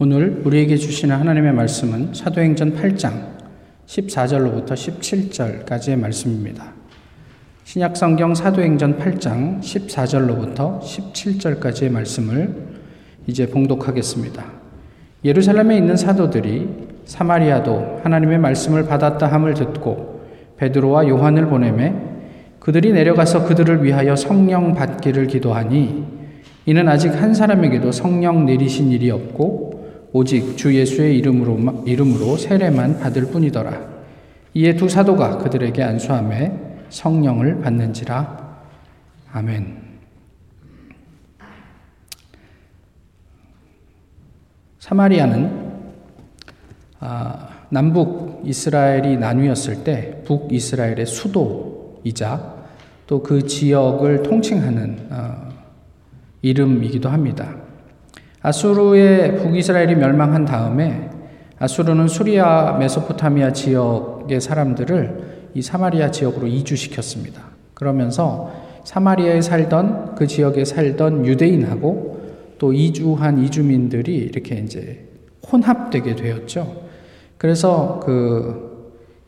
오늘 우리에게 주시는 하나님의 말씀은 사도행전 8장 14절로부터 17절까지의 말씀입니다. 신약성경 사도행전 8장 14절로부터 17절까지의 말씀을 이제 봉독하겠습니다. 예루살렘에 있는 사도들이 사마리아도 하나님의 말씀을 받았다 함을 듣고 베드로와 요한을 보내매 그들이 내려가서 그들을 위하여 성령 받기를 기도하니 이는 아직 한 사람에게도 성령 내리신 일이 없고 오직 주 예수의 이름으로, 이름으로 세례만 받을 뿐이더라. 이에 두 사도가 그들에게 안수함에 성령을 받는지라. 아멘. 사마리아는 아, 남북 이스라엘이 나뉘었을 때 북 이스라엘의 수도이자 또 그 지역을 통칭하는 어, 이름이기도 합니다. 아수르의 북이스라엘이 멸망한 다음에 아수르는 수리아 메소포타미아 지역의 사람들을 이 사마리아 지역으로 이주시켰습니다. 그러면서 사마리아에 살던 그 지역에 살던 유대인하고 또 이주한 이주민들이 이렇게 이제 혼합되게 되었죠. 그래서 그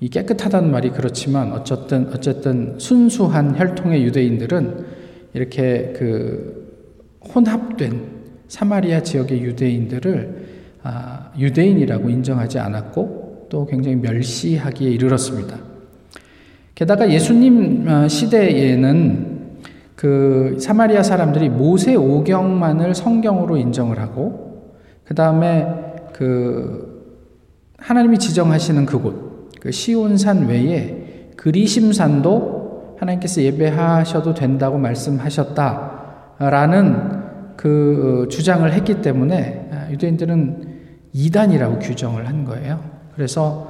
이 깨끗하다는 말이 그렇지만 어쨌든 어쨌든 순수한 혈통의 유대인들은 이렇게 그 혼합된 사마리아 지역의 유대인들을 아, 유대인이라고 인정하지 않았고 또 굉장히 멸시하기에 이르렀습니다. 게다가 예수님 어, 시대에는 그 사마리아 사람들이 모세 오경만을 성경으로 인정을 하고 그 다음에 그 하나님이 지정하시는 그곳 그 시온산 외에 그리심산도 하나님께서 예배하셔도 된다고 말씀하셨다라는 그 어, 주장을 했기 때문에 아, 유대인들은 이단이라고 규정을 한 거예요. 그래서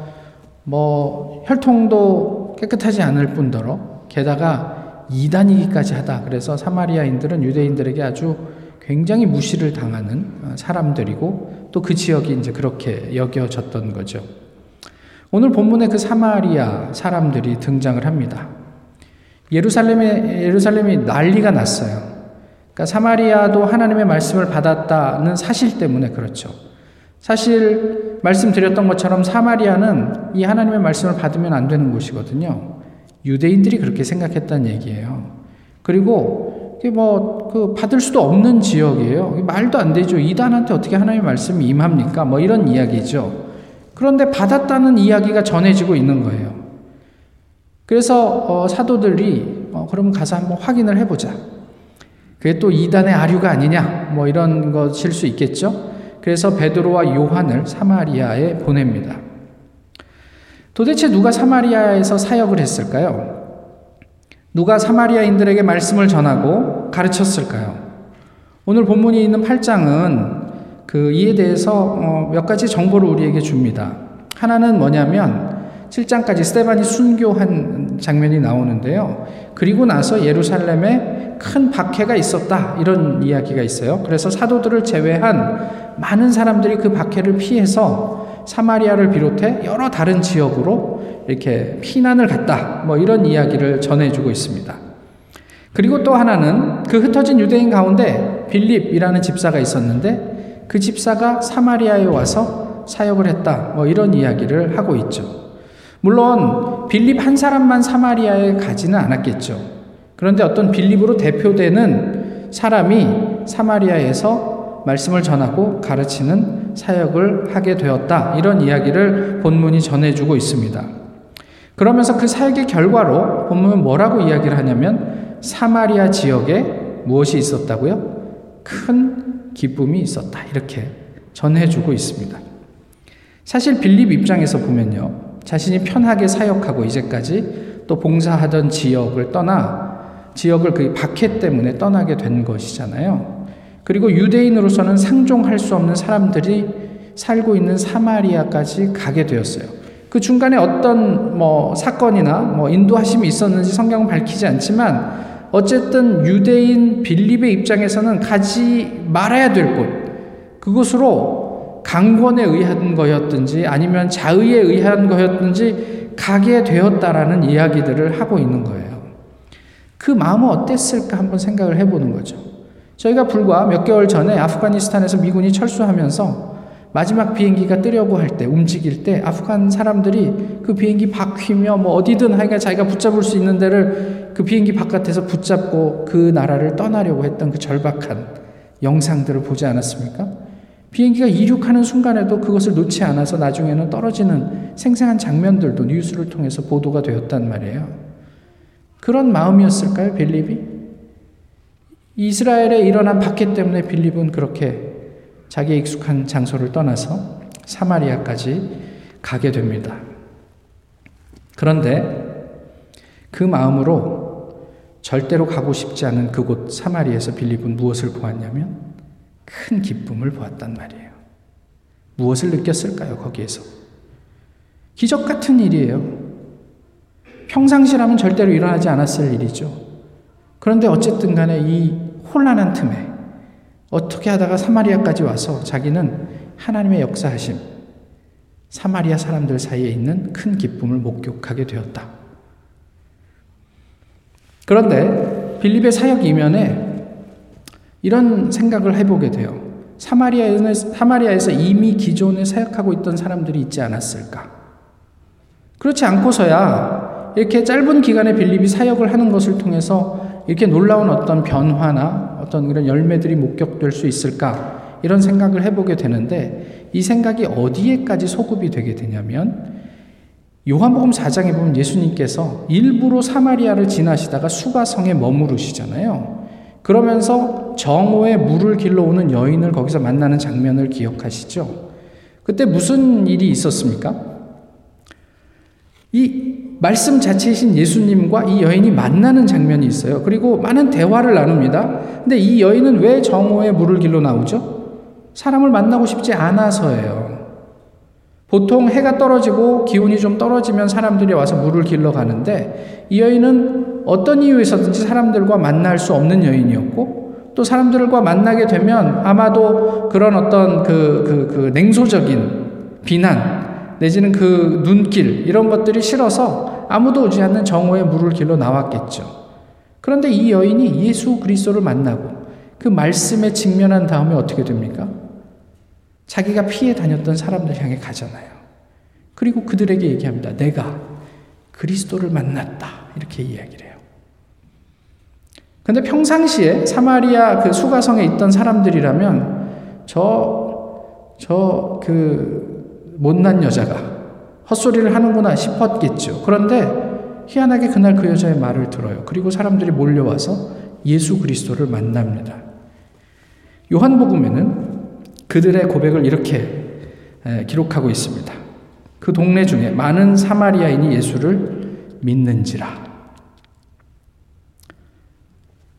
뭐 혈통도 깨끗하지 않을 뿐더러 게다가 이단이기까지 하다. 그래서 사마리아인들은 유대인들에게 아주 굉장히 무시를 당하는 어, 사람들이고 또 그 지역이 이제 그렇게 여겨졌던 거죠. 오늘 본문에 그 사마리아 사람들이 등장을 합니다. 예루살렘에 예루살렘이 난리가 났어요. 그러니까 사마리아도 하나님의 말씀을 받았다는 사실 때문에 그렇죠. 사실 말씀드렸던 것처럼 사마리아는 이 하나님의 말씀을 받으면 안 되는 곳이거든요. 유대인들이 그렇게 생각했다는 얘기예요. 그리고 뭐 그 받을 수도 없는 지역이에요. 말도 안 되죠. 이단한테 어떻게 하나님의 말씀이 임합니까? 뭐 이런 이야기죠. 그런데 받았다는 이야기가 전해지고 있는 거예요. 그래서 어, 사도들이 어, 그러면 가서 한번 확인을 해보자. 그게 또 이단의 아류가 아니냐 뭐 이런 것일 수 있겠죠. 그래서 베드로와 요한을 사마리아에 보냅니다. 도대체 누가 사마리아에서 사역을 했을까요? 누가 사마리아인들에게 말씀을 전하고 가르쳤을까요? 오늘 본문이 있는 8장은 그 이에 대해서 어, 몇 가지 정보를 우리에게 줍니다. 하나는 뭐냐면 7장까지 스테반이 순교한 장면이 나오는데요. 그리고 나서 예루살렘에 큰 박해가 있었다. 이런 이야기가 있어요. 그래서 사도들을 제외한 많은 사람들이 그 박해를 피해서 사마리아를 비롯해 여러 다른 지역으로 이렇게 피난을 갔다. 뭐 이런 이야기를 전해주고 있습니다. 그리고 또 하나는 그 흩어진 유대인 가운데 빌립이라는 집사가 있었는데 그 집사가 사마리아에 와서 사역을 했다. 뭐 이런 이야기를 하고 있죠. 물론 빌립 한 사람만 사마리아에 가지는 않았겠죠. 그런데 어떤 빌립으로 대표되는 사람이 사마리아에서 말씀을 전하고 가르치는 사역을 하게 되었다. 이런 이야기를 본문이 전해주고 있습니다. 그러면서 그 사역의 결과로 본문은 뭐라고 이야기를 하냐면 사마리아 지역에 무엇이 있었다고요? 큰 기쁨이 있었다. 이렇게 전해주고 있습니다. 사실 빌립 입장에서 보면요. 자신이 편하게 사역하고 이제까지 또 봉사하던 지역을 떠나 지역을 그 박해 때문에 떠나게 된 것이잖아요. 그리고 유대인으로서는 상종할 수 없는 사람들이 살고 있는 사마리아까지 가게 되었어요. 그 중간에 어떤 뭐 사건이나 뭐 인도하심이 있었는지 성경은 밝히지 않지만 어쨌든 유대인 빌립의 입장에서는 가지 말아야 될 곳, 그곳으로 강권에 의한 거였든지 아니면 자의에 의한 거였든지 가게 되었다라는 이야기들을 하고 있는 거예요. 그 마음은 어땠을까 한번 생각을 해보는 거죠. 저희가 불과 몇 개월 전에 아프가니스탄에서 미군이 철수하면서 마지막 비행기가 뜨려고 할 때, 움직일 때, 아프간 사람들이 그 비행기 바퀴며 뭐 어디든 하여간 자기가 붙잡을 수 있는 데를 그 비행기 바깥에서 붙잡고 그 나라를 떠나려고 했던 그 절박한 영상들을 보지 않았습니까? 비행기가 이륙하는 순간에도 그것을 놓지 않아서 나중에는 떨어지는 생생한 장면들도 뉴스를 통해서 보도가 되었단 말이에요. 그런 마음이었을까요, 빌립이? 이스라엘에 일어난 박해 때문에 빌립은 그렇게 자기 익숙한 장소를 떠나서 사마리아까지 가게 됩니다. 그런데 그 마음으로 절대로 가고 싶지 않은 그곳 사마리에서 빌립은 무엇을 보았냐면 큰 기쁨을 보았단 말이에요. 무엇을 느꼈을까요, 거기에서? 기적 같은 일이에요. 평상시라면 절대로 일어나지 않았을 일이죠. 그런데 어쨌든 간에 이 혼란한 틈에 어떻게 하다가 사마리아까지 와서 자기는 하나님의 역사하심, 사마리아 사람들 사이에 있는 큰 기쁨을 목격하게 되었다. 그런데 빌립의 사역 이면에 이런 생각을 해보게 돼요. 사마리아에서, 사마리아에서 이미 기존에 사역하고 있던 사람들이 있지 않았을까? 그렇지 않고서야 이렇게 짧은 기간에 빌립이 사역을 하는 것을 통해서 이렇게 놀라운 어떤 변화나 어떤 이런 열매들이 목격될 수 있을까? 이런 생각을 해보게 되는데 이 생각이 어디에까지 소급이 되게 되냐면 요한복음 4장에 보면 예수님께서 일부러 사마리아를 지나시다가 수가성에 머무르시잖아요. 그러면서 정오에 물을 길러 오는 여인을 거기서 만나는 장면을 기억하시죠? 그때 무슨 일이 있었습니까? 이 말씀 자체이신 예수님과 이 여인이 만나는 장면이 있어요. 그리고 많은 대화를 나눕니다. 근데 이 여인은 왜 정오에 물을 길러 나오죠? 사람을 만나고 싶지 않아서예요. 보통 해가 떨어지고 기온이 좀 떨어지면 사람들이 와서 물을 길러 가는데 이 여인은 어떤 이유에서든지 사람들과 만날 수 없는 여인이었고 또 사람들과 만나게 되면 아마도 그런 어떤 그, 그, 그 냉소적인 비난 내지는 그 눈길 이런 것들이 싫어서 아무도 오지 않는 정오에 물을 길러 나왔겠죠. 그런데 이 여인이 예수 그리스도를 만나고 그 말씀에 직면한 다음에 어떻게 됩니까? 자기가 피해 다녔던 사람들 향해 가잖아요. 그리고 그들에게 얘기합니다. 내가 그리스도를 만났다. 이렇게 이야기를 해요. 근데 평상시에 사마리아 그 수가성에 있던 사람들이라면 저, 저 그 못난 여자가 헛소리를 하는구나 싶었겠죠. 그런데 희한하게 그날 그 여자의 말을 들어요. 그리고 사람들이 몰려와서 예수 그리스도를 만납니다. 요한복음에는 그들의 고백을 이렇게 기록하고 있습니다. 그 동네 중에 많은 사마리아인이 예수를 믿는지라.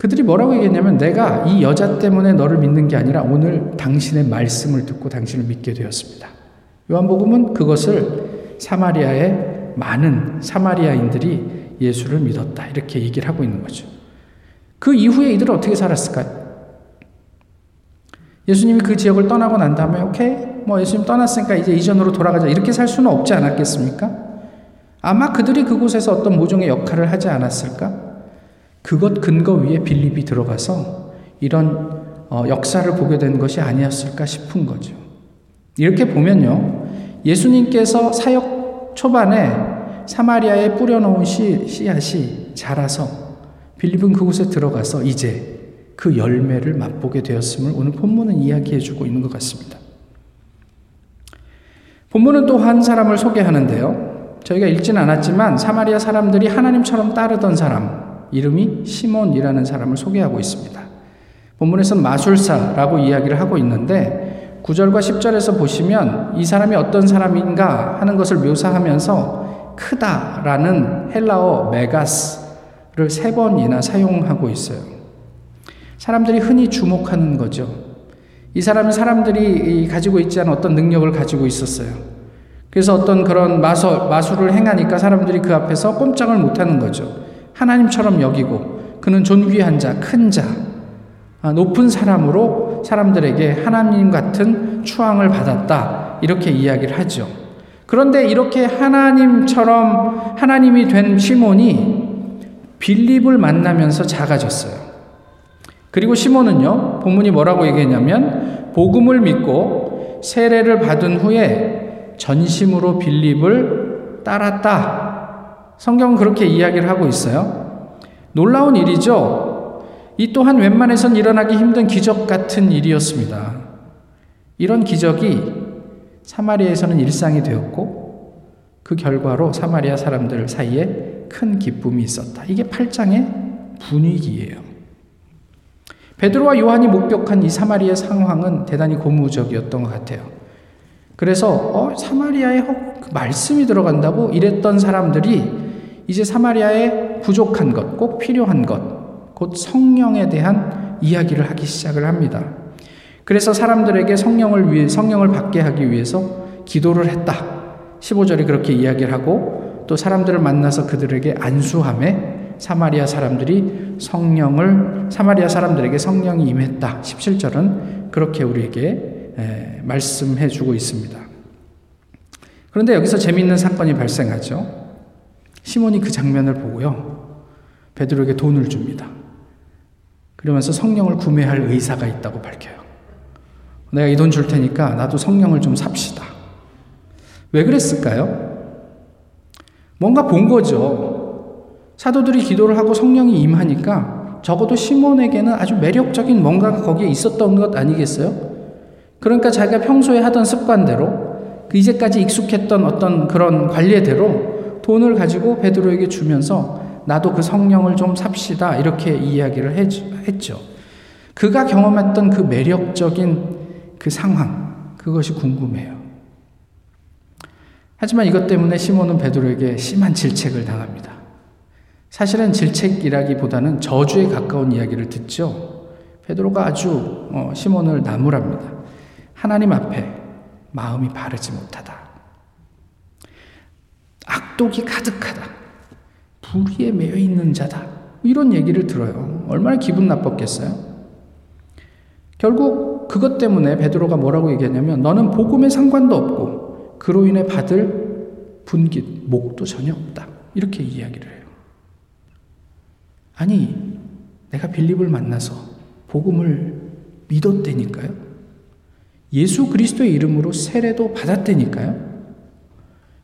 그들이 뭐라고 얘기했냐면 내가 이 여자 때문에 너를 믿는 게 아니라 오늘 당신의 말씀을 듣고 당신을 믿게 되었습니다. 요한복음은 그것을 사마리아의 많은 사마리아인들이 예수를 믿었다. 이렇게 얘기를 하고 있는 거죠. 그 이후에 이들은 어떻게 살았을까요? 예수님이 그 지역을 떠나고 난 다음에, 오케이, 뭐 예수님 떠났으니까 이제 이전으로 돌아가자. 이렇게 살 수는 없지 않았겠습니까? 아마 그들이 그곳에서 어떤 모종의 역할을 하지 않았을까? 그것 근거 위에 빌립이 들어가서 이런 어, 역사를 보게 된 것이 아니었을까 싶은 거죠. 이렇게 보면요. 예수님께서 사역 초반에 사마리아에 뿌려놓은 씨, 씨앗이 자라서 빌립은 그곳에 들어가서 이제 그 열매를 맛보게 되었음을 오늘 본문은 이야기해 주고 있는 것 같습니다. 본문은 또 한 사람을 소개하는데요. 저희가 읽진 않았지만 사마리아 사람들이 하나님처럼 따르던 사람, 이름이 시몬이라는 사람을 소개하고 있습니다. 본문에서 마술사라고 이야기를 하고 있는데 9절과 10절에서 보시면 이 사람이 어떤 사람인가 하는 것을 묘사하면서 크다라는 헬라어 메가스를 세 번이나 사용하고 있어요. 사람들이 흔히 주목하는 거죠. 이 사람은 사람들이 가지고 있지 않은 어떤 능력을 가지고 있었어요. 그래서 어떤 그런 마술, 마술을 행하니까 사람들이 그 앞에서 꼼짝을 못하는 거죠. 하나님처럼 여기고 그는 존귀한 자, 큰 자, 아, 높은 사람으로 사람들에게 하나님 같은 추앙을 받았다. 이렇게 이야기를 하죠. 그런데 이렇게 하나님처럼 하나님이 된 시몬이 빌립을 만나면서 작아졌어요. 그리고 시몬은요, 본문이 뭐라고 얘기했냐면, 복음을 믿고 세례를 받은 후에 전심으로 빌립을 따랐다. 성경은 그렇게 이야기를 하고 있어요. 놀라운 일이죠. 이 또한 웬만해선 일어나기 힘든 기적 같은 일이었습니다. 이런 기적이 사마리아에서는 일상이 되었고 그 결과로 사마리아 사람들 사이에 큰 기쁨이 있었다. 이게 8장의 분위기예요. 베드로와 요한이 목격한 이 사마리아 상황은 대단히 고무적이었던 것 같아요. 그래서 어, 사마리아에 그 말씀이 들어간다고 이랬던 사람들이 이제 사마리아에 부족한 것, 꼭 필요한 것, 곧 성령에 대한 이야기를 하기 시작을 합니다. 그래서 사람들에게 성령을 위해 성령을 받게 하기 위해서 기도를 했다. 15절에 그렇게 이야기를 하고 또 사람들을 만나서 그들에게 안수함에 사마리아 사람들이 성령을 사마리아 사람들에게 성령이 임했다. 17절은 그렇게 우리에게 말씀해 주고 있습니다. 그런데 여기서 재미있는 사건이 발생하죠. 시몬이 그 장면을 보고요. 베드로에게 돈을 줍니다. 그러면서 성령을 구매할 의사가 있다고 밝혀요. 내가 이 돈 줄 테니까 나도 성령을 좀 삽시다. 왜 그랬을까요? 뭔가 본 거죠. 사도들이 기도를 하고 성령이 임하니까 적어도 시몬에게는 아주 매력적인 뭔가가 거기에 있었던 것 아니겠어요? 그러니까 자기가 평소에 하던 습관대로 그 이제까지 익숙했던 어떤 그런 관례대로 돈을 가지고 베드로에게 주면서 나도 그 성령을 좀 삽시다 이렇게 이야기를 했죠. 그가 경험했던 그 매력적인 그 상황, 그것이 궁금해요. 하지만 이것 때문에 시몬은 베드로에게 심한 질책을 당합니다. 사실은 질책이라기보다는 저주에 가까운 이야기를 듣죠. 베드로가 아주 어, 시몬을 나무랍니다. 하나님 앞에 마음이 바르지 못하다. 악독이 가득하다. 불의에 매여 있는 자다. 이런 얘기를 들어요. 얼마나 기분 나빴겠어요? 결국 그것 때문에 베드로가 뭐라고 얘기했냐면 너는 복음에 상관도 없고 그로 인해 받을 분깃, 목도 전혀 없다. 이렇게 이야기를 해요. 아니, 내가 빌립을 만나서 복음을 믿었다니까요. 예수 그리스도의 이름으로 세례도 받았다니까요.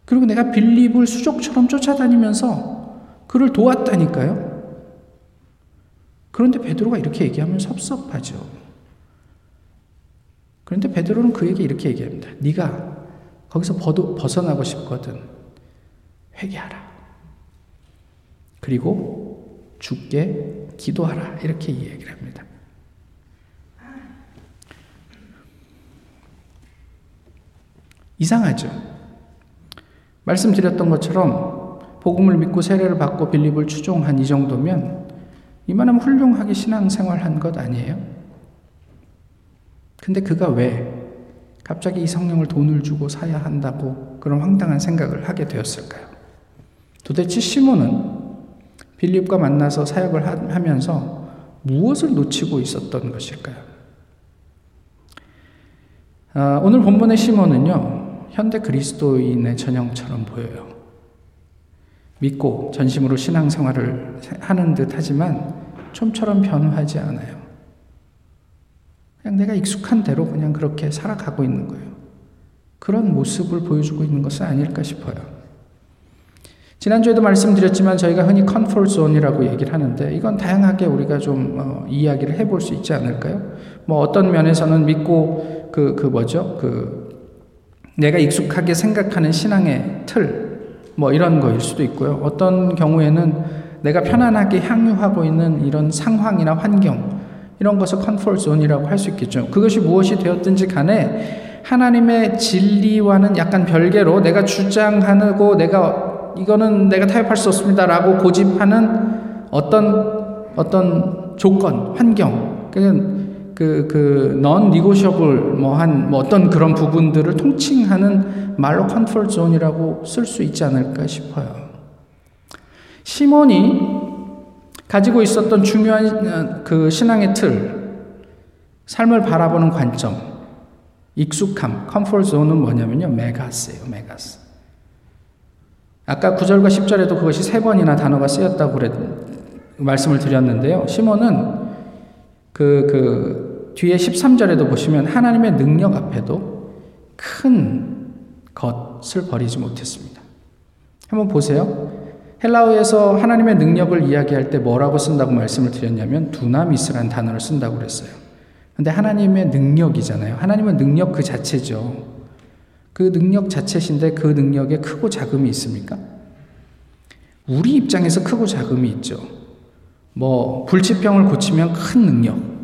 그리고 내가 빌립을 수족처럼 쫓아다니면서 그를 도왔다니까요. 그런데 베드로가 이렇게 얘기하면 섭섭하죠. 그런데 베드로는 그에게 이렇게 얘기합니다. 네가 거기서 벗어나고 싶거든. 회개하라. 그리고 죽게 기도하라. 이렇게 이야기를 합니다. 이상하죠. 말씀드렸던 것처럼 복음을 믿고 세례를 받고 빌립을 추종한 이 정도면 이만하면 훌륭하게 신앙생활 한 것 아니에요? 근데 그가 왜 갑자기 이 성령을 돈을 주고 사야 한다고 그런 황당한 생각을 하게 되었을까요? 도대체 시몬은 빌립과 만나서 사역을 하면서 무엇을 놓치고 있었던 것일까요? 아, 오늘 본문의 시몬은요, 현대 그리스도인의 전형처럼 보여요. 믿고 전심으로 신앙생활을 하는 듯 하지만 좀처럼 변화하지 않아요. 그냥 내가 익숙한 대로 그냥 그렇게 살아가고 있는 거예요. 그런 모습을 보여주고 있는 것은 아닐까 싶어요. 지난주에도 말씀드렸지만 저희가 흔히 comfort zone이라고 얘기를 하는데 이건 다양하게 우리가 좀 어, 이야기를 해볼 수 있지 않을까요? 뭐 어떤 면에서는 믿고 그, 그 뭐죠? 그 내가 익숙하게 생각하는 신앙의 틀, 뭐 이런 거일 수도 있고요. 어떤 경우에는 내가 편안하게 향유하고 있는 이런 상황이나 환경, 이런 것을 comfort zone이라고 할 수 있겠죠. 그것이 무엇이 되었든지 간에 하나님의 진리와는 약간 별개로 내가 주장하고 내가 이거는 내가 타협할 수 없습니다라고 고집하는 어떤 어떤 조건, 환경, 그, 그, 그, non negotiable, 뭐, 한, 뭐, 어떤 그런 부분들을 통칭하는 말로 comfort zone이라고 쓸 수 있지 않을까 싶어요. 시몬이 가지고 있었던 중요한 어, 그 신앙의 틀, 삶을 바라보는 관점, 익숙함, comfort zone은 뭐냐면요. μέγας예요, μέγας. 아까 9절과 10절에도 그것이 세 번이나 단어가 쓰였다고 그랬, 말씀을 드렸는데요. 시몬은 그, 그, 뒤에 13절에도 보시면 하나님의 능력 앞에도 큰 것을 버리지 못했습니다. 한번 보세요. 헬라어에서 하나님의 능력을 이야기할 때 뭐라고 쓴다고 말씀을 드렸냐면 두나미스란 단어를 쓴다고 그랬어요. 근데 하나님의 능력이잖아요. 하나님은 능력 그 자체죠. 그 능력 자체신데 그 능력에 크고 작음이 있습니까? 우리 입장에서 크고 작음이 있죠. 뭐 불치병을 고치면 큰 능력,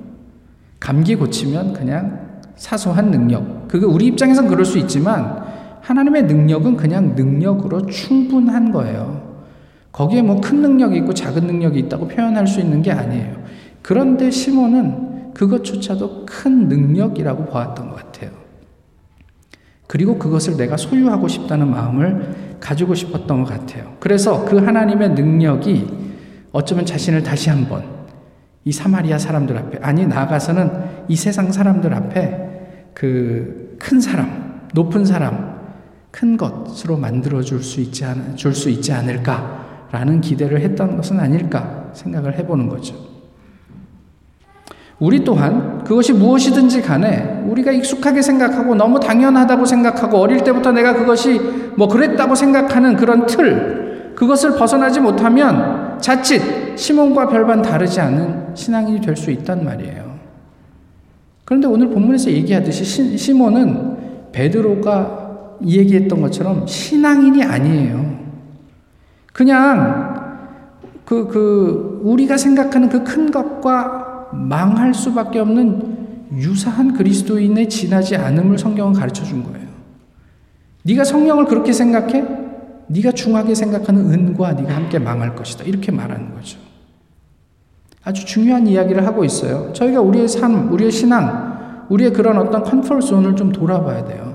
감기 고치면 그냥 사소한 능력. 그게 우리 입장에선 그럴 수 있지만 하나님의 능력은 그냥 능력으로 충분한 거예요. 거기에 뭐 큰 능력이 있고 작은 능력이 있다고 표현할 수 있는 게 아니에요. 그런데 시몬은 그것조차도 큰 능력이라고 보았던 것 같아요. 그리고 그것을 내가 소유하고 싶다는 마음을 가지고 싶었던 것 같아요. 그래서 그 하나님의 능력이 어쩌면 자신을 다시 한번 이 사마리아 사람들 앞에, 아니, 나아가서는 이 세상 사람들 앞에 그 큰 사람, 높은 사람, 큰 것으로 만들어 줄 수 있지 않, 줄수 있지 않을까라는 기대를 했던 것은 아닐까 생각을 해보는 거죠. 우리 또한 그것이 무엇이든지 간에 우리가 익숙하게 생각하고 너무 당연하다고 생각하고 어릴 때부터 내가 그것이 뭐 그랬다고 생각하는 그런 틀, 그것을 벗어나지 못하면 자칫 시몬과 별반 다르지 않은 신앙인이 될 수 있단 말이에요. 그런데 오늘 본문에서 얘기하듯이 시, 시몬은 베드로가 얘기했던 것처럼 신앙인이 아니에요. 그냥 그, 그, 우리가 생각하는 그 큰 것과 망할 수밖에 없는 유사한 그리스도인의 지나지 않음을 성경은 가르쳐 준 거예요. 네가 성령을 그렇게 생각해? 네가 중하게 생각하는 은과 네가 함께 망할 것이다. 이렇게 말하는 거죠. 아주 중요한 이야기를 하고 있어요. 저희가 우리의 삶, 우리의 신앙, 우리의 그런 어떤 컨트롤 존을 좀 돌아봐야 돼요.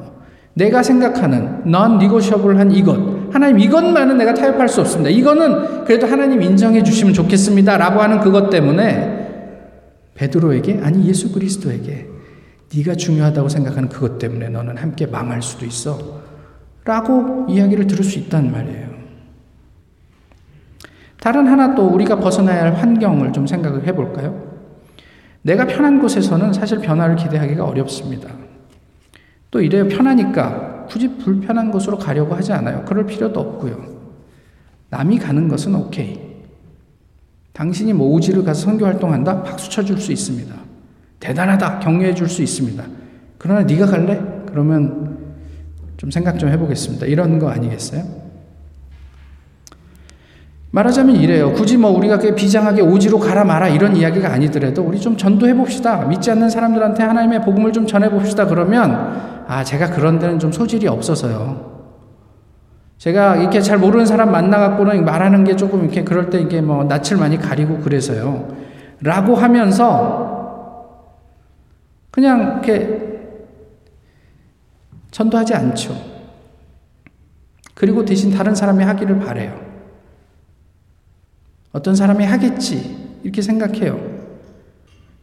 내가 생각하는 넌 니고셔블한 이것 하나님 이것만은 내가 타협할 수 없습니다. 이거는 그래도 하나님 인정해 주시면 좋겠습니다라고 하는 그것 때문에 베드로에게 아니 예수 그리스도에게 네가 중요하다고 생각하는 그것 때문에 너는 함께 망할 수도 있어. 라고 이야기를 들을 수 있단 말이에요. 다른 하나 또 우리가 벗어나야 할 환경을 좀 생각을 해볼까요? 내가 편한 곳에서는 사실 변화를 기대하기가 어렵습니다. 또 이래요. 편하니까 굳이 불편한 곳으로 가려고 하지 않아요. 그럴 필요도 없고요. 남이 가는 것은 오케이. 당신이 뭐 오지를 가서 선교 활동한다? 박수 쳐줄 수 있습니다. 대단하다. 격려해 줄 수 있습니다. 그러나 네가 갈래? 그러면 좀 생각 좀 해보겠습니다. 이런 거 아니겠어요? 말하자면 이래요. 굳이 뭐 우리가 그 비장하게 오지로 가라 마라 이런 이야기가 아니더라도 우리 좀 전도해 봅시다. 믿지 않는 사람들한테 하나님의 복음을 좀 전해 봅시다. 그러면 아, 제가 그런 데는 좀 소질이 없어서요. 제가 이렇게 잘 모르는 사람 만나갖고는 말하는 게 조금 이렇게 그럴 때 이게 뭐 낯을 많이 가리고 그래서요. 라고 하면서 그냥 이렇게 전도하지 않죠. 그리고 대신 다른 사람이 하기를 바래요. 어떤 사람이 하겠지. 이렇게 생각해요.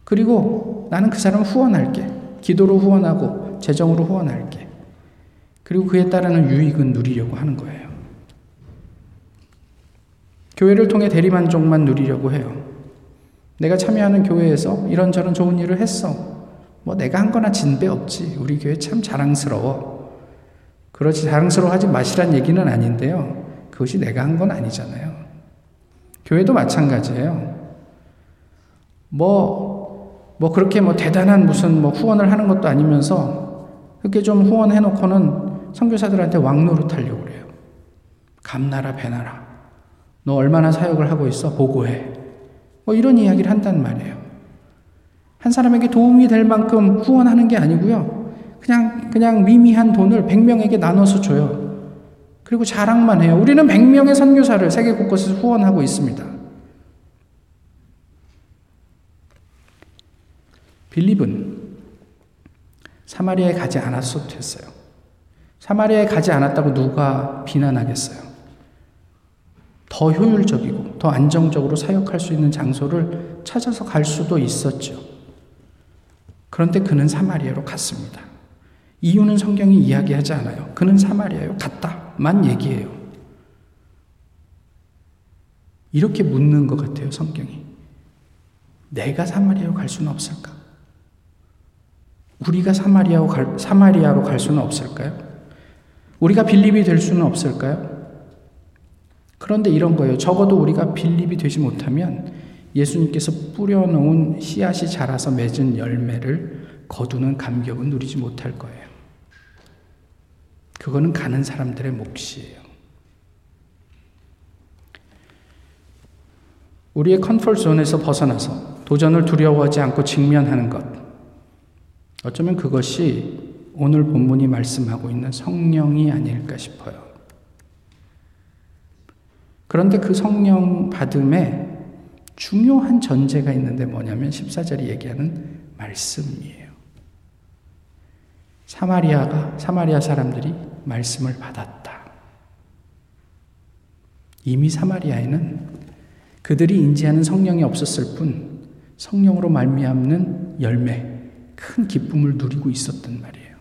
그리고 나는 그 사람 후원할게. 기도로 후원하고, 재정으로 후원할게. 그리고 그에 따르는 유익은 누리려고 하는 거예요. 교회를 통해 대리만족만 누리려고 해요. 내가 참여하는 교회에서 이런저런 좋은 일을 했어. 뭐 내가 한 거나 진배 없지. 우리 교회 참 자랑스러워. 그렇지 자랑스러워하지 마시란 얘기는 아닌데요. 그것이 내가 한 건 아니잖아요. 교회도 마찬가지예요. 뭐, 뭐 그렇게 뭐 대단한 무슨 뭐 후원을 하는 것도 아니면서 그렇게 좀 후원해 놓고는 선교사들한테 왕노릇 하려고 그래요. 감나라 배나라. 너 얼마나 사역을 하고 있어? 보고해. 뭐 이런 이야기를 한단 말이에요. 한 사람에게 도움이 될 만큼 후원하는 게 아니고요. 그냥 그냥 미미한 돈을 100명에게 나눠서 줘요. 그리고 자랑만 해요. 우리는 100명의 선교사를 세계 곳곳에서 후원하고 있습니다. 빌립은 사마리아에 가지 않았어도 됐어요. 사마리아에 가지 않았다고 누가 비난하겠어요? 더 효율적이고 더 안정적으로 사역할 수 있는 장소를 찾아서 갈 수도 있었죠. 그런데 그는 사마리아로 갔습니다. 이유는 성경이 이야기하지 않아요. 그는 사마리아로 갔다만 얘기해요. 이렇게 묻는 것 같아요, 성경이. 내가 사마리아로 갈 수는 없을까? 우리가 사마리아로 갈, 사마리아로 갈 수는 없을까요? 우리가 빌립이 될 수는 없을까요? 그런데 이런 거예요. 적어도 우리가 빌립이 되지 못하면 예수님께서 뿌려놓은 씨앗이 자라서 맺은 열매를 거두는 감격은 누리지 못할 거예요. 그거는 가는 사람들의 몫이에요. 우리의 comfort zone에서 벗어나서 도전을 두려워하지 않고 직면하는 것. 어쩌면 그것이 오늘 본문이 말씀하고 있는 성령이 아닐까 싶어요. 그런데 그 성령 받음에 중요한 전제가 있는데 뭐냐면 14절이 얘기하는 말씀이에요. 사마리아가, 사마리아 사람들이 말씀을 받았다. 이미 사마리아에는 그들이 인지하는 성령이 없었을 뿐 성령으로 말미암는 열매, 큰 기쁨을 누리고 있었단 말이에요.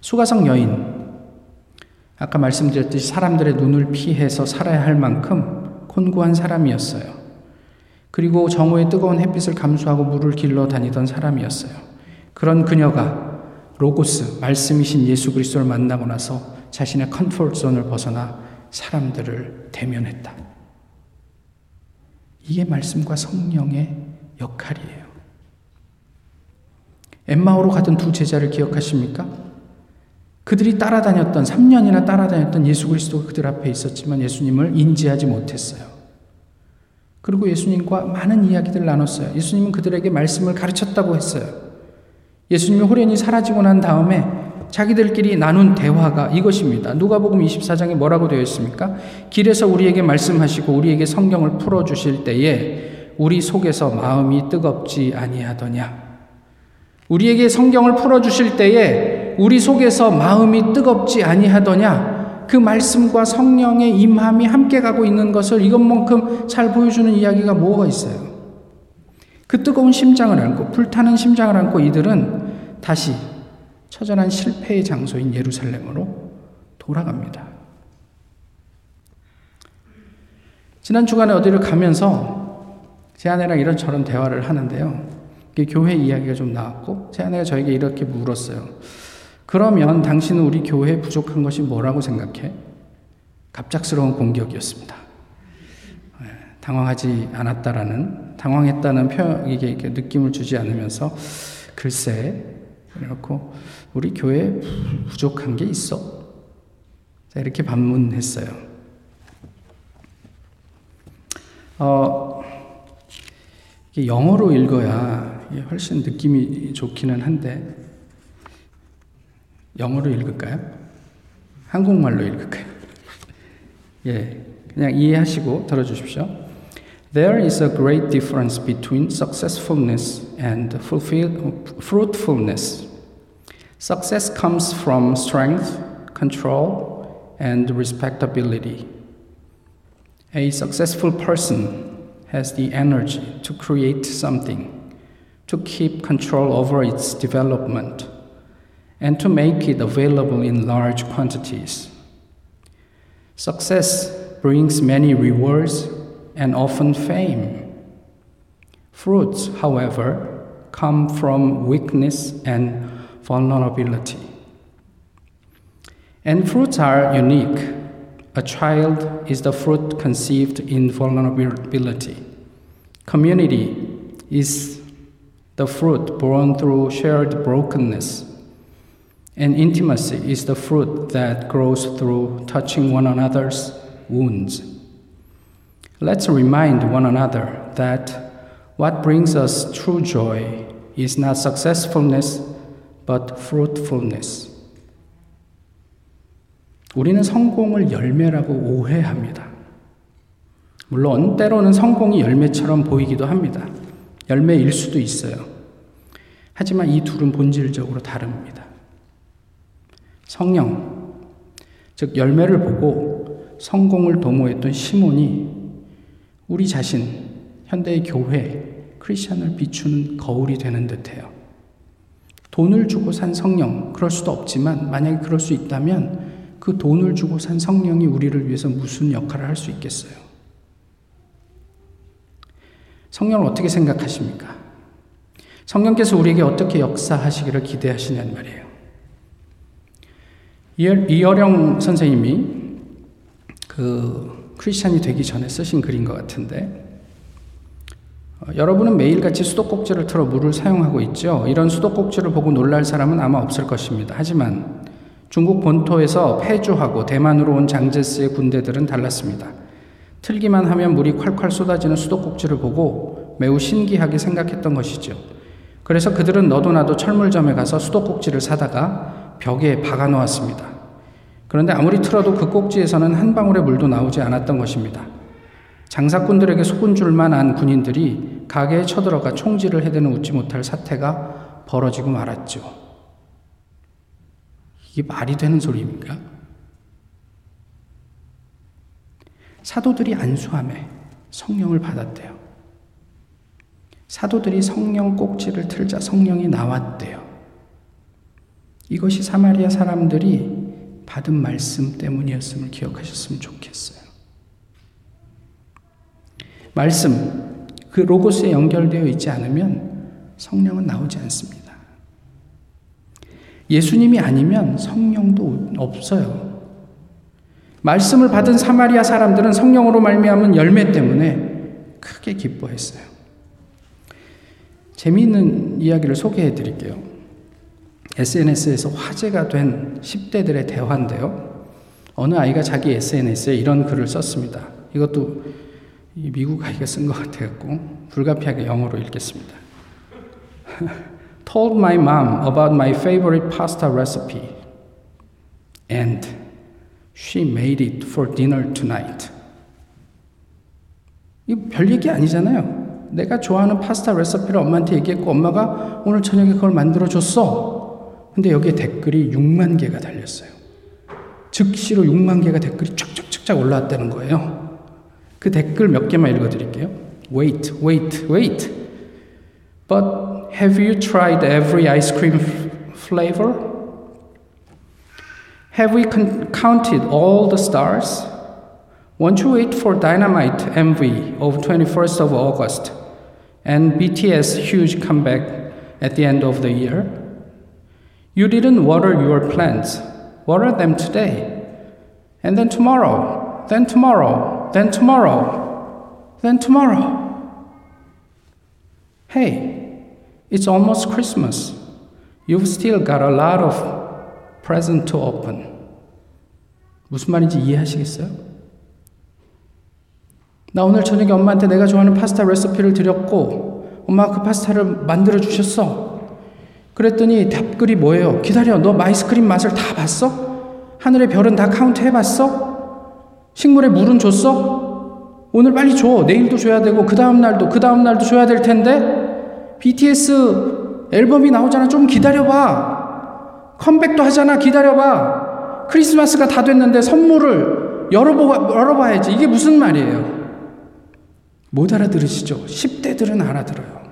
수가성 여인, 아까 말씀드렸듯이 사람들의 눈을 피해서 살아야 할 만큼 곤고한 사람이었어요. 그리고 정오의 뜨거운 햇빛을 감수하고 물을 길러 다니던 사람이었어요. 그런 그녀가 로고스, 말씀이신 예수 그리스도를 만나고 나서 자신의 comfort zone을 벗어나 사람들을 대면했다. 이게 말씀과 성령의 역할이에요. 엠마오로 가던 두 제자를 기억하십니까? 그들이 따라다녔던 3년이나 따라다녔던 예수 그리스도가 그들 앞에 있었지만 예수님을 인지하지 못했어요. 그리고 예수님과 많은 이야기들을 나눴어요. 예수님은 그들에게 말씀을 가르쳤다고 했어요. 예수님이 호련히 사라지고 난 다음에 자기들끼리 나눈 대화가 이것입니다. 누가복음 24장에 뭐라고 되어 있습니까? 길에서 우리에게 말씀하시고 우리에게 성경을 풀어 주실 때에 우리 속에서 마음이 뜨겁지 아니하더냐. 우리에게 성경을 풀어 주실 때에 우리 속에서 마음이 뜨겁지 아니하더냐? 그 말씀과 성령의 임함이 함께 가고 있는 것을 이것만큼 잘 보여주는 이야기가 뭐가 있어요? 그 뜨거운 심장을 안고 불타는 심장을 안고 이들은 다시 처절한 실패의 장소인 예루살렘으로 돌아갑니다. 지난 주간에 어디를 가면서 제 아내랑 이런저런 대화를 하는데요. 교회 이야기가 좀 나왔고 제 아내가 저에게 이렇게 물었어요. 그러면 당신은 우리 교회에 부족한 것이 뭐라고 생각해? 갑작스러운 공격이었습니다. 예, 당황하지 않았다라는, 당황했다는 표, 이게 느낌을 주지 않으면서, 글쎄, 그래놓고, 우리 교회에 부족한 게 있어? 자, 이렇게 반문했어요. 어, 영어로 읽어야 훨씬 느낌이 좋기는 한데, 영어로 읽을까요? 한국말로 읽을까요? 예, 그냥 이해하시고 들어주십시오. There is a great difference between successfulness and fruitfulness. Success comes from strength, control, and respectability. A successful person has the energy to create something, to keep control over its development and to make it available in large quantities. Success brings many rewards and often fame. Fruits, however, come from weakness and vulnerability. And fruits are unique. A child is the fruit conceived in vulnerability. Community is the fruit born through shared brokenness and intimacy is the fruit that grows through touching one another's wounds. Let's remind one another that what brings us true joy is not successfulness, but fruitfulness. 우리는 성공을 열매라고 오해합니다. 물론 때로는 성공이 열매처럼 보이기도 합니다. 열매일 수도 있어요. 하지만 이 둘은 본질적으로 다릅니다. 성령, 즉 열매를 보고 성공을 도모했던 시몬이 우리 자신, 현대의 교회, 크리스천을 비추는 거울이 되는 듯해요. 돈을 주고 산 성령, 그럴 수도 없지만 만약에 그럴 수 있다면 그 돈을 주고 산 성령이 우리를 위해서 무슨 역할을 할 수 있겠어요? 성령을 어떻게 생각하십니까? 성령께서 우리에게 어떻게 역사하시기를 기대하시냐는 말이에요. 이어령 선생님이 그 크리스찬이 되기 전에 쓰신 글인 것 같은데 어, 여러분은 매일같이 수도꼭지를 틀어 물을 사용하고 있죠. 이런 수도꼭지를 보고 놀랄 사람은 아마 없을 것입니다. 하지만 중국 본토에서 패주하고 대만으로 온 장제스의 군대들은 달랐습니다. 틀기만 하면 물이 콸콸 쏟아지는 수도꼭지를 보고 매우 신기하게 생각했던 것이죠. 그래서 그들은 너도 나도 철물점에 가서 수도꼭지를 사다가 벽에 박아 놓았습니다. 그런데 아무리 틀어도 그 꼭지에서는 한 방울의 물도 나오지 않았던 것입니다. 장사꾼들에게 속은 줄만 안 군인들이 가게에 쳐들어가 총질을 해대는 웃지 못할 사태가 벌어지고 말았죠. 이게 말이 되는 소리입니까? 사도들이 안수함에 성령을 받았대요. 사도들이 성령 꼭지를 틀자 성령이 나왔대요. 이것이 사마리아 사람들이 받은 말씀 때문이었음을 기억하셨으면 좋겠어요. 말씀, 그 로고스에 연결되어 있지 않으면 성령은 나오지 않습니다. 예수님이 아니면 성령도 없어요. 말씀을 받은 사마리아 사람들은 성령으로 말미암은 열매 때문에 크게 기뻐했어요. 재미있는 이야기를 소개해 드릴게요. SNS에서 화제가 된 10대들의 대화인데요. 어느 아이가 자기 SNS에 이런 글을 썼습니다. 이것도 이 미국 아이가 쓴 것 같아갖고 불가피하게 영어로 읽겠습니다. Told my mom about my favorite pasta recipe, and she made it for dinner tonight. 이별 얘기 아니잖아요. 내가 좋아하는 파스타 레시피를 엄마한테 얘기했고 엄마가 오늘 저녁에 그걸 만들어 줬어. 근데 여기에 댓글이 6만 개가 달렸어요. 즉시로 6만 개가 댓글이 쫙쫙쫙쫙 올라왔다는 거예요. 그 댓글 몇 개만 읽어 드릴게요. Wait, wait, wait. But have you tried every ice cream flavor? Have we counted all the stars? Won't you wait for Dynamite MV of 21st of August and BTS huge comeback at the end of the year? You didn't water your plants. Water them today. And then tomorrow. Then tomorrow. then tomorrow, then tomorrow. Hey, it's almost Christmas. You've still got a lot of present to open. 무슨 말인지 이해하시겠어요? 나 오늘 저녁에 엄마한테 내가 좋아하는 파스타 레시피를 드렸고, 엄마가 그 파스타를 만들어 주셨어. 그랬더니 답글이 뭐예요? 기다려, 너 아이스크림 맛을 다 봤어? 하늘의 별은 다 카운트 해봤어? 식물에 물은 줬어? 오늘 빨리 줘. 내일도 줘야 되고, 그 다음날도, 그 다음날도 줘야 될 텐데? BTS 앨범이 나오잖아. 좀 기다려봐. 컴백도 하잖아. 기다려봐. 크리스마스가 다 됐는데 선물을 열어보, 열어봐야지. 이게 무슨 말이에요? 못 알아들으시죠? 10대들은 알아들어요.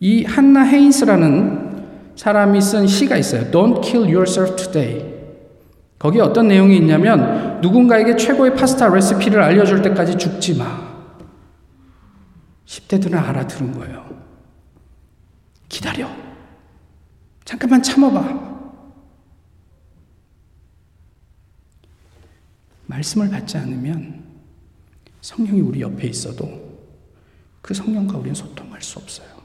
이 한나 헤인스라는 사람이 쓴 시가 있어요. Don't kill yourself today. 거기에 어떤 내용이 있냐면 누군가에게 최고의 파스타 레시피를 알려줄 때까지 죽지 마. 10대들은 알아들은 거예요. 기다려. 잠깐만 참아봐. 말씀을 받지 않으면 성령이 우리 옆에 있어도 그 성령과 우리는 소통할 수 없어요.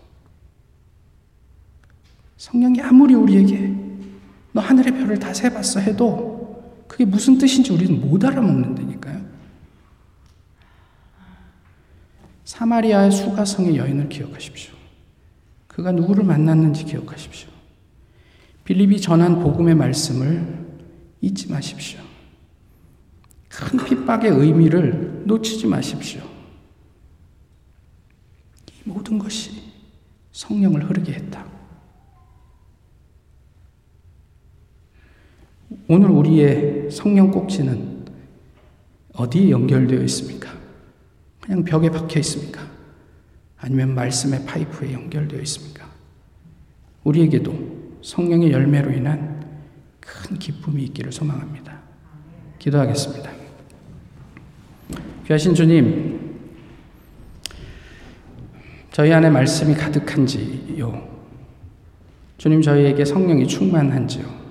성령이 아무리 우리에게 너 하늘의 별을 다 세봤어 해도 그게 무슨 뜻인지 우리는 못 알아먹는다니까요. 사마리아의 수가성의 여인을 기억하십시오. 그가 누구를 만났는지 기억하십시오. 빌립이 전한 복음의 말씀을 잊지 마십시오. 큰 핍박의 의미를 놓치지 마십시오. 이 모든 것이 성령을 흐르게 했다. 오늘 우리의 성령 꼭지는 어디에 연결되어 있습니까? 그냥 벽에 박혀 있습니까? 아니면 말씀의 파이프에 연결되어 있습니까? 우리에게도 성령의 열매로 인한 큰 기쁨이 있기를 소망합니다. 기도하겠습니다. 귀하신 주님, 저희 안에 말씀이 가득한지요. 주님 저희에게 성령이 충만한지요.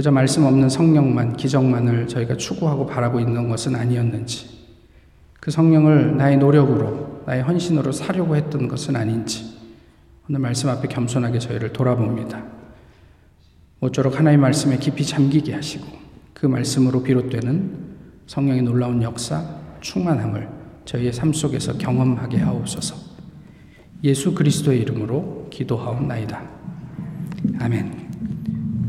그저 말씀 없는 성령만, 기적만을 저희가 추구하고 바라고 있는 것은 아니었는지. 그 성령을 나의 노력으로, 나의 헌신으로 사려고 했던 것은 아닌지. 오늘 말씀 앞에 겸손하게 저희를 돌아봅니다. 모쪼록 하나의 말씀에 깊이 잠기게 하시고 그 말씀으로 비롯되는 성령의 놀라운 역사, 충만함을 저희의 삶 속에서 경험하게 하옵소서. 예수 그리스도의 이름으로 기도하옵나이다. 아멘.